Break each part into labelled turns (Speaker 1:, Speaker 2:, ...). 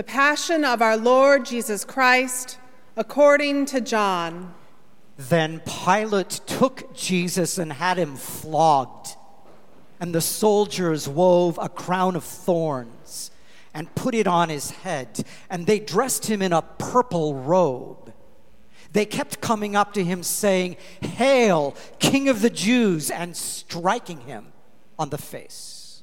Speaker 1: The Passion of our Lord Jesus Christ according to John.
Speaker 2: Then Pilate took Jesus and had him flogged. And the soldiers wove a crown of thorns and put it on his head, and they dressed him in a purple robe. They kept coming up to him, saying, Hail, King of the Jews, and striking him on the face.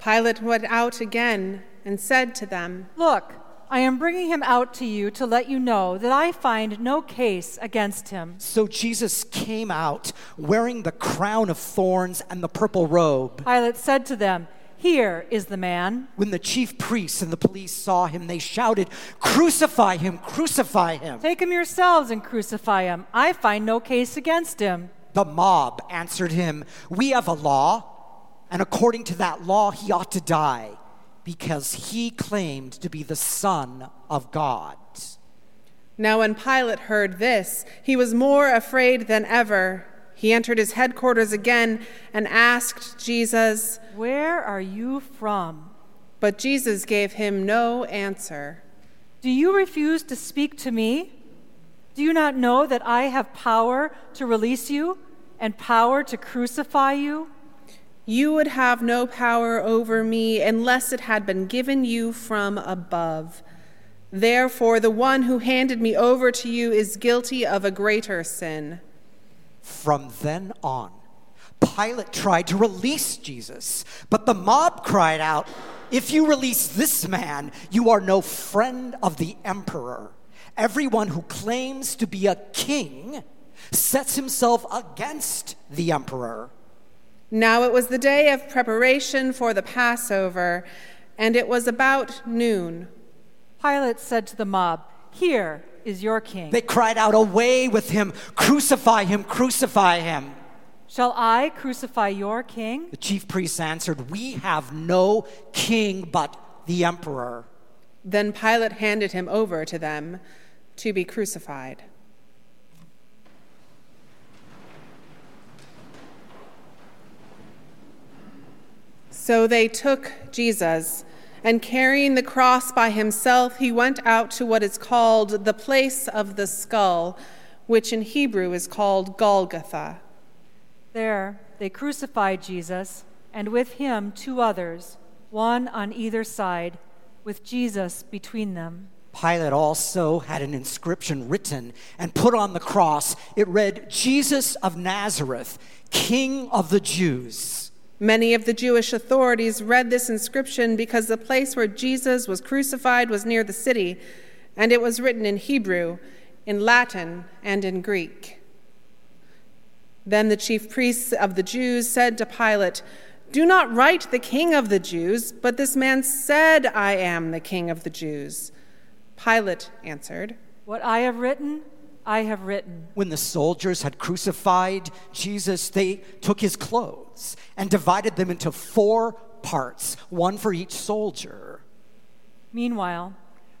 Speaker 1: Pilate went out again and said to them,
Speaker 3: Look, I am bringing him out to you to let you know that I find no case against him.
Speaker 2: So Jesus came out wearing the crown of thorns and the purple robe.
Speaker 3: Pilate said to them, Here is the man.
Speaker 2: When the chief priests and the police saw him, they shouted, Crucify him! Crucify him!
Speaker 3: Take him yourselves and crucify him. I find no case against him.
Speaker 2: The mob answered him, We have a law, and according to that law, he ought to die because he claimed to be the Son of God.
Speaker 1: Now, when Pilate heard this, he was more afraid than ever. He entered his headquarters again and asked Jesus,
Speaker 3: Where are you from?
Speaker 1: But Jesus gave him no answer.
Speaker 3: Do you refuse to speak to me? Do you not know that I have power to release you and power to crucify you?
Speaker 1: You would have no power over me unless it had been given you from above. Therefore, the one who handed me over to you is guilty of a greater sin.
Speaker 2: From then on, Pilate tried to release Jesus, but the mob cried out, If you release this man, you are no friend of the emperor. Everyone who claims to be a king sets himself against the emperor.
Speaker 1: Now it was the day of preparation for the Passover, and it was about noon.
Speaker 3: Pilate said to the mob, Here is your king.
Speaker 2: They cried out, Away with him! Crucify him! Crucify him!
Speaker 3: Shall I crucify your king?
Speaker 2: The chief priests answered, We have no king but the emperor.
Speaker 1: Then Pilate handed him over to them to be crucified. So they took Jesus, and carrying the cross by himself, he went out to what is called the place of the skull, which in Hebrew is called Golgotha.
Speaker 3: There they crucified Jesus, and with him two others, one on either side, with Jesus between them.
Speaker 2: Pilate also had an inscription written and put on the cross. It read, Jesus of Nazareth, King of the Jews.
Speaker 1: Many of the Jewish authorities read this inscription because the place where Jesus was crucified was near the city, and it was written in Hebrew, in Latin, and in Greek. Then the chief priests of the Jews said to Pilate, Do not write the king of the Jews, but this man said, I am the king of the Jews. Pilate answered,
Speaker 3: What I have written, I have written.
Speaker 2: When the soldiers had crucified Jesus, they took his clothes and divided them into four parts, one for each soldier.
Speaker 3: Meanwhile,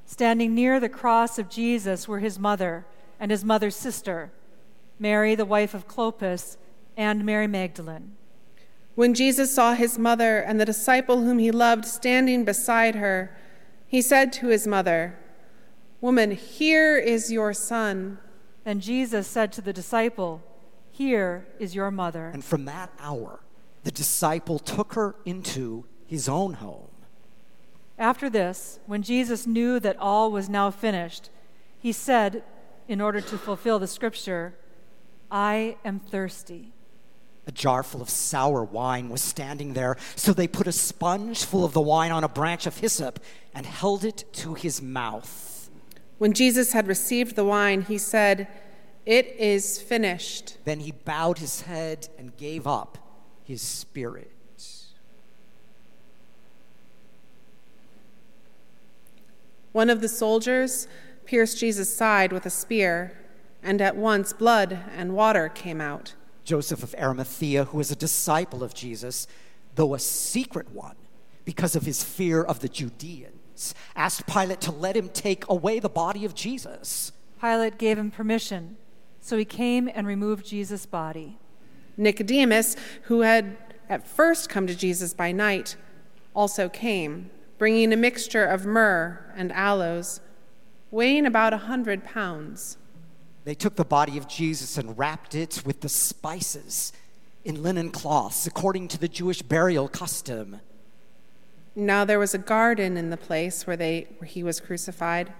Speaker 3: standing near the cross of Jesus were his mother and his mother's sister, Mary, the wife of Clopas, and Mary Magdalene.
Speaker 1: When Jesus saw his mother and the disciple whom he loved standing beside her, he said to his mother, Woman, here is your son.
Speaker 3: Then Jesus said to the disciple, Here is your mother.
Speaker 2: And from that hour, the disciple took her into his own home.
Speaker 3: After this, when Jesus knew that all was now finished, he said, in order to fulfill the scripture, I am thirsty.
Speaker 2: A jar full of sour wine was standing there, so they put a sponge full of the wine on a branch of hyssop and held it to his mouth.
Speaker 1: When Jesus had received the wine, he said, It is finished.
Speaker 2: Then he bowed his head and gave up his spirit.
Speaker 1: One of the soldiers pierced Jesus' side with a spear, and at once blood and water came out.
Speaker 2: Joseph of Arimathea, who was a disciple of Jesus, though a secret one, because of his fear of the Judeans, asked Pilate to let him take away the body of Jesus.
Speaker 3: Pilate gave him permission, so he came and removed Jesus' body.
Speaker 1: Nicodemus, who had at first come to Jesus by night, also came. bringing a mixture of myrrh and aloes, weighing about a hundred pounds.
Speaker 2: They took the body of Jesus and wrapped it with the spices in linen cloths, according to the Jewish burial custom.
Speaker 1: Now there was a garden in the place where, they, where he was crucified,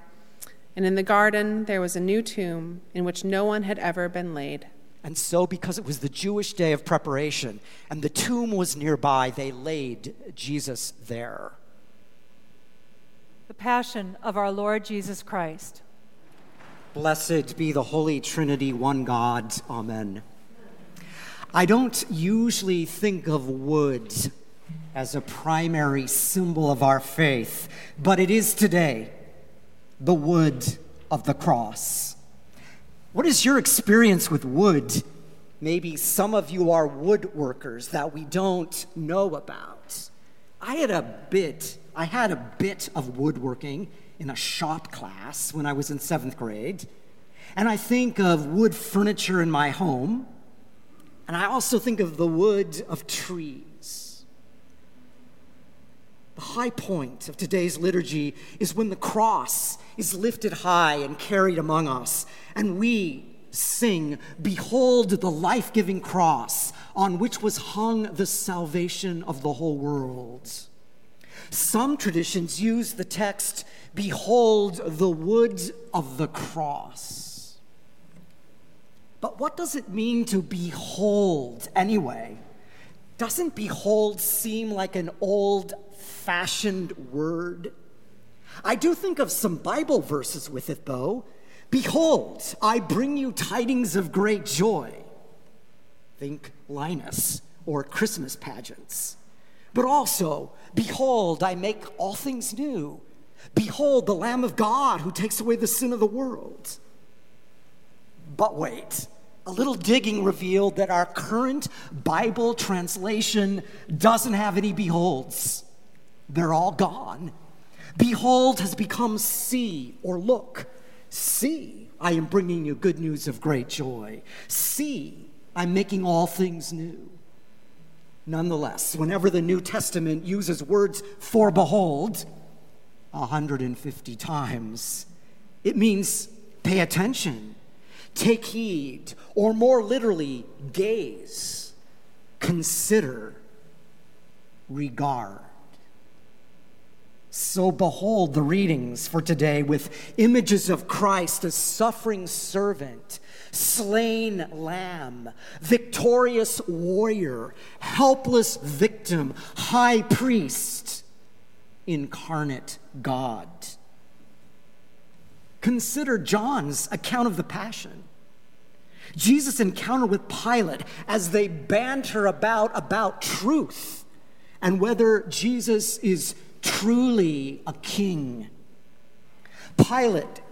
Speaker 1: and in the garden there was a new tomb in which no one had ever been laid.
Speaker 2: And so, because it was the Jewish day of preparation and the tomb was nearby, they laid Jesus there.
Speaker 3: The Passion of our Lord Jesus Christ.
Speaker 2: Blessed be the Holy Trinity, one God. Amen. I don't usually think of wood as a primary symbol of our faith, but it is today the wood of the cross. What is your experience with wood? Maybe some of you are woodworkers that we don't know about. I had a bit, I had a bit of woodworking in a shop class when I was in seventh grade. And I think of wood furniture in my home. And I also think of the wood of trees. The high point of today's liturgy is when the cross is lifted high and carried among us, and we sing, Behold the life giving cross on which was hung the salvation of the whole world. Some traditions use the text, Behold the wood of the cross. But what does it mean to behold anyway? Doesn't behold seem like an old fashioned word? I do think of some Bible verses with it, though. Behold, I bring you tidings of great joy. Think Linus or Christmas pageants. But also, behold, I make all things new. Behold, the Lamb of God who takes away the sin of the world. But wait, a little digging revealed that our current Bible translation doesn't have any beholds. They're all gone. Behold has become see or look. See, I am bringing you good news of great joy. See, I'm making all things new. Nonetheless, whenever the New Testament uses words for behold 150 times, it means pay attention, take heed, or more literally, gaze, consider, regard. So behold the readings for today with images of Christ as suffering servant, slain lamb, victorious warrior, helpless victim, high priest, incarnate God. Consider John's account of the Passion. Jesus' encounter with Pilate as they banter about about truth and whether Jesus is truly a king. Pilate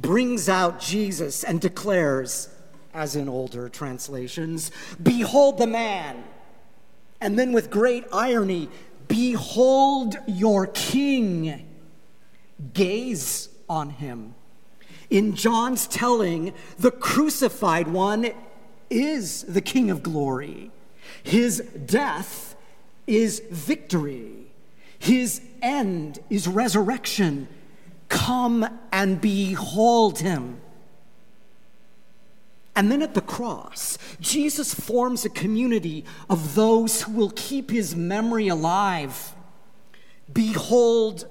Speaker 2: brings out Jesus and declares, as in older translations, Behold the man. And then with great irony, Behold your king. Gaze on him. In John's telling, the crucified one is the King of glory. His death is victory. His end is resurrection. Come and behold him. And then at the cross, Jesus forms a community of those who will keep his memory alive. Behold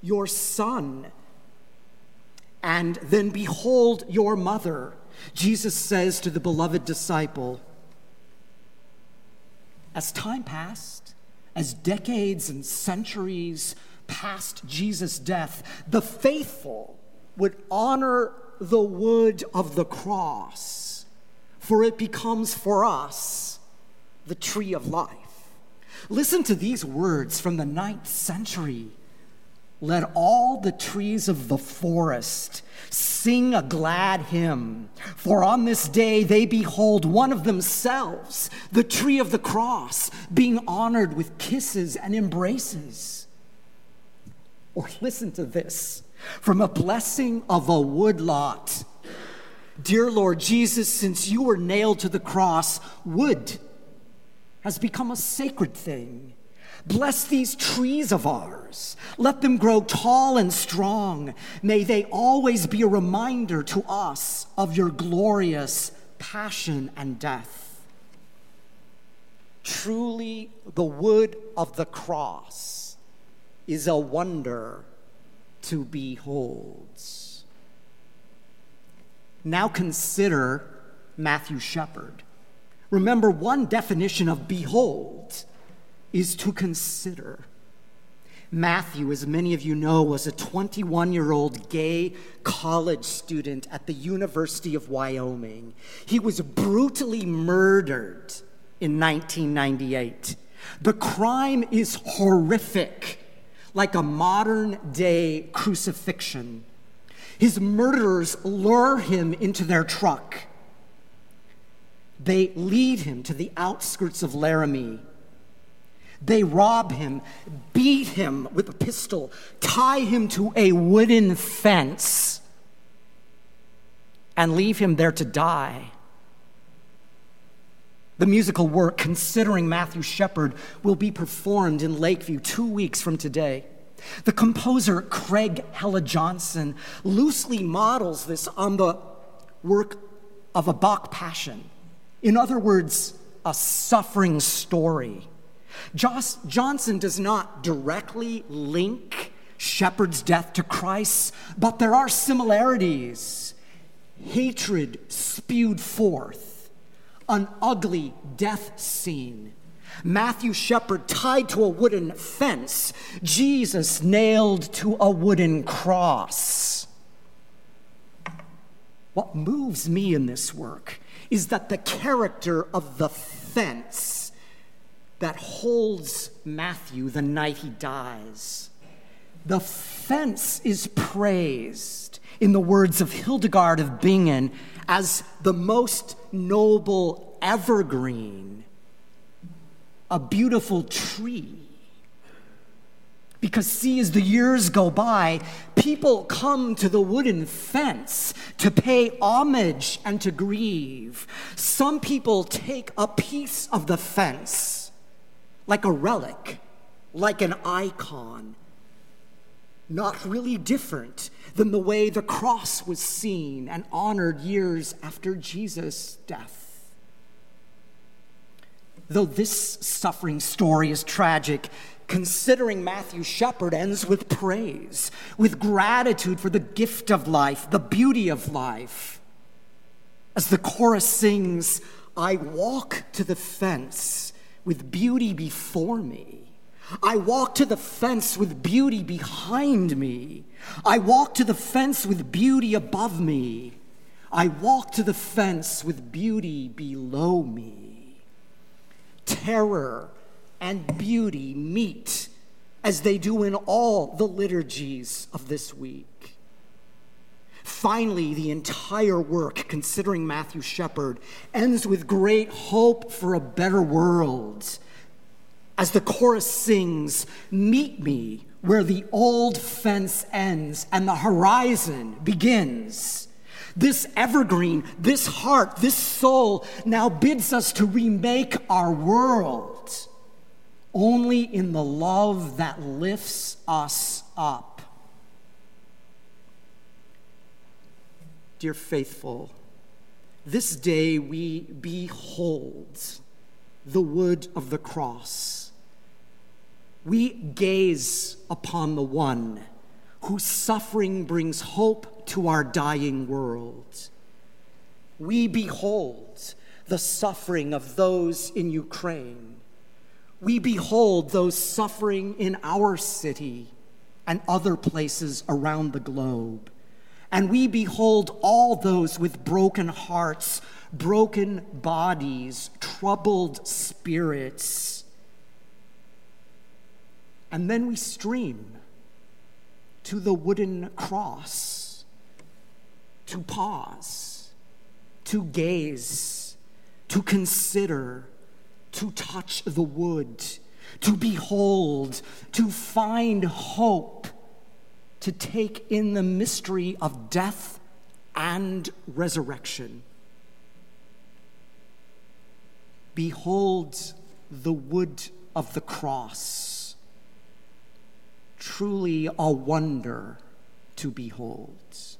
Speaker 2: your son. And then behold your mother. Jesus says to the beloved disciple, as time passed, as decades and centuries past Jesus' death, the faithful would honor the wood of the cross, for it becomes for us the tree of life. Listen to these words from the ninth century. Let all the trees of the forest sing a glad hymn, for on this day they behold one of themselves, the tree of the cross, being honored with kisses and embraces. Or listen to this from a blessing of a woodlot. Dear Lord Jesus, since you were nailed to the cross, wood has become a sacred thing Bless these trees of ours. Let them grow tall and strong. May they always be a reminder to us of your glorious passion and death. Truly, the wood of the cross is a wonder to behold. Now consider Matthew Shepard. Remember, one definition of behold is to consider. Matthew, as many of you know, was a 21 year old gay college student at the University of Wyoming. He was brutally murdered in 1998. The crime is horrific, like a modern day crucifixion. His murderers lure him into their truck. They lead him to the outskirts of Laramie they rob him, beat him with a pistol, tie him to a wooden fence, and leave him there to die. The musical work, considering Matthew Shepard, will be performed in Lakeview two weeks from today. The composer Craig Hella Johnson loosely models this on the work of a Bach passion. In other words, a suffering story. Joss Johnson does not directly link Shepard's death to Christ, but there are similarities. Hatred spewed forth, an ugly death scene. Matthew Shepard tied to a wooden fence, Jesus nailed to a wooden cross. What moves me in this work is that the character of the fence that holds Matthew the night he dies. The fence is praised in the words of Hildegard of Bingen as the most noble evergreen, a beautiful tree. Because, see, as the years go by, people come to the wooden fence to pay homage and to grieve. Some people take a piece of the fence like a relic, like an icon, not really different than the way the cross was seen and honored years after Jesus' death. Though this suffering story is tragic, considering Matthew Shepard ends with praise, with gratitude for the gift of life, the beauty of life. As the chorus sings, I walk to the fence with beauty before me. I walk to the fence with beauty behind me. I walk to the fence with beauty above me. I walk to the fence with beauty below me. Terror and beauty meet as they do in all the liturgies of this week. Finally, the entire work, considering Matthew Shepard, ends with great hope for a better world. As the chorus sings, Meet me where the old fence ends and the horizon begins. This evergreen, this heart, this soul now bids us to remake our world only in the love that lifts us up. Dear faithful, this day we behold the wood of the cross. We gaze upon the one whose suffering brings hope to our dying world. We behold the suffering of those in Ukraine. We behold those suffering in our city and other places around the globe and we behold all those with broken hearts, broken bodies, troubled spirits. And then we stream to the wooden cross to pause, to gaze, to consider, to touch the wood, to behold, to find hope to take in the mystery of death and resurrection. Behold the wood of the cross. Truly a wonder to behold.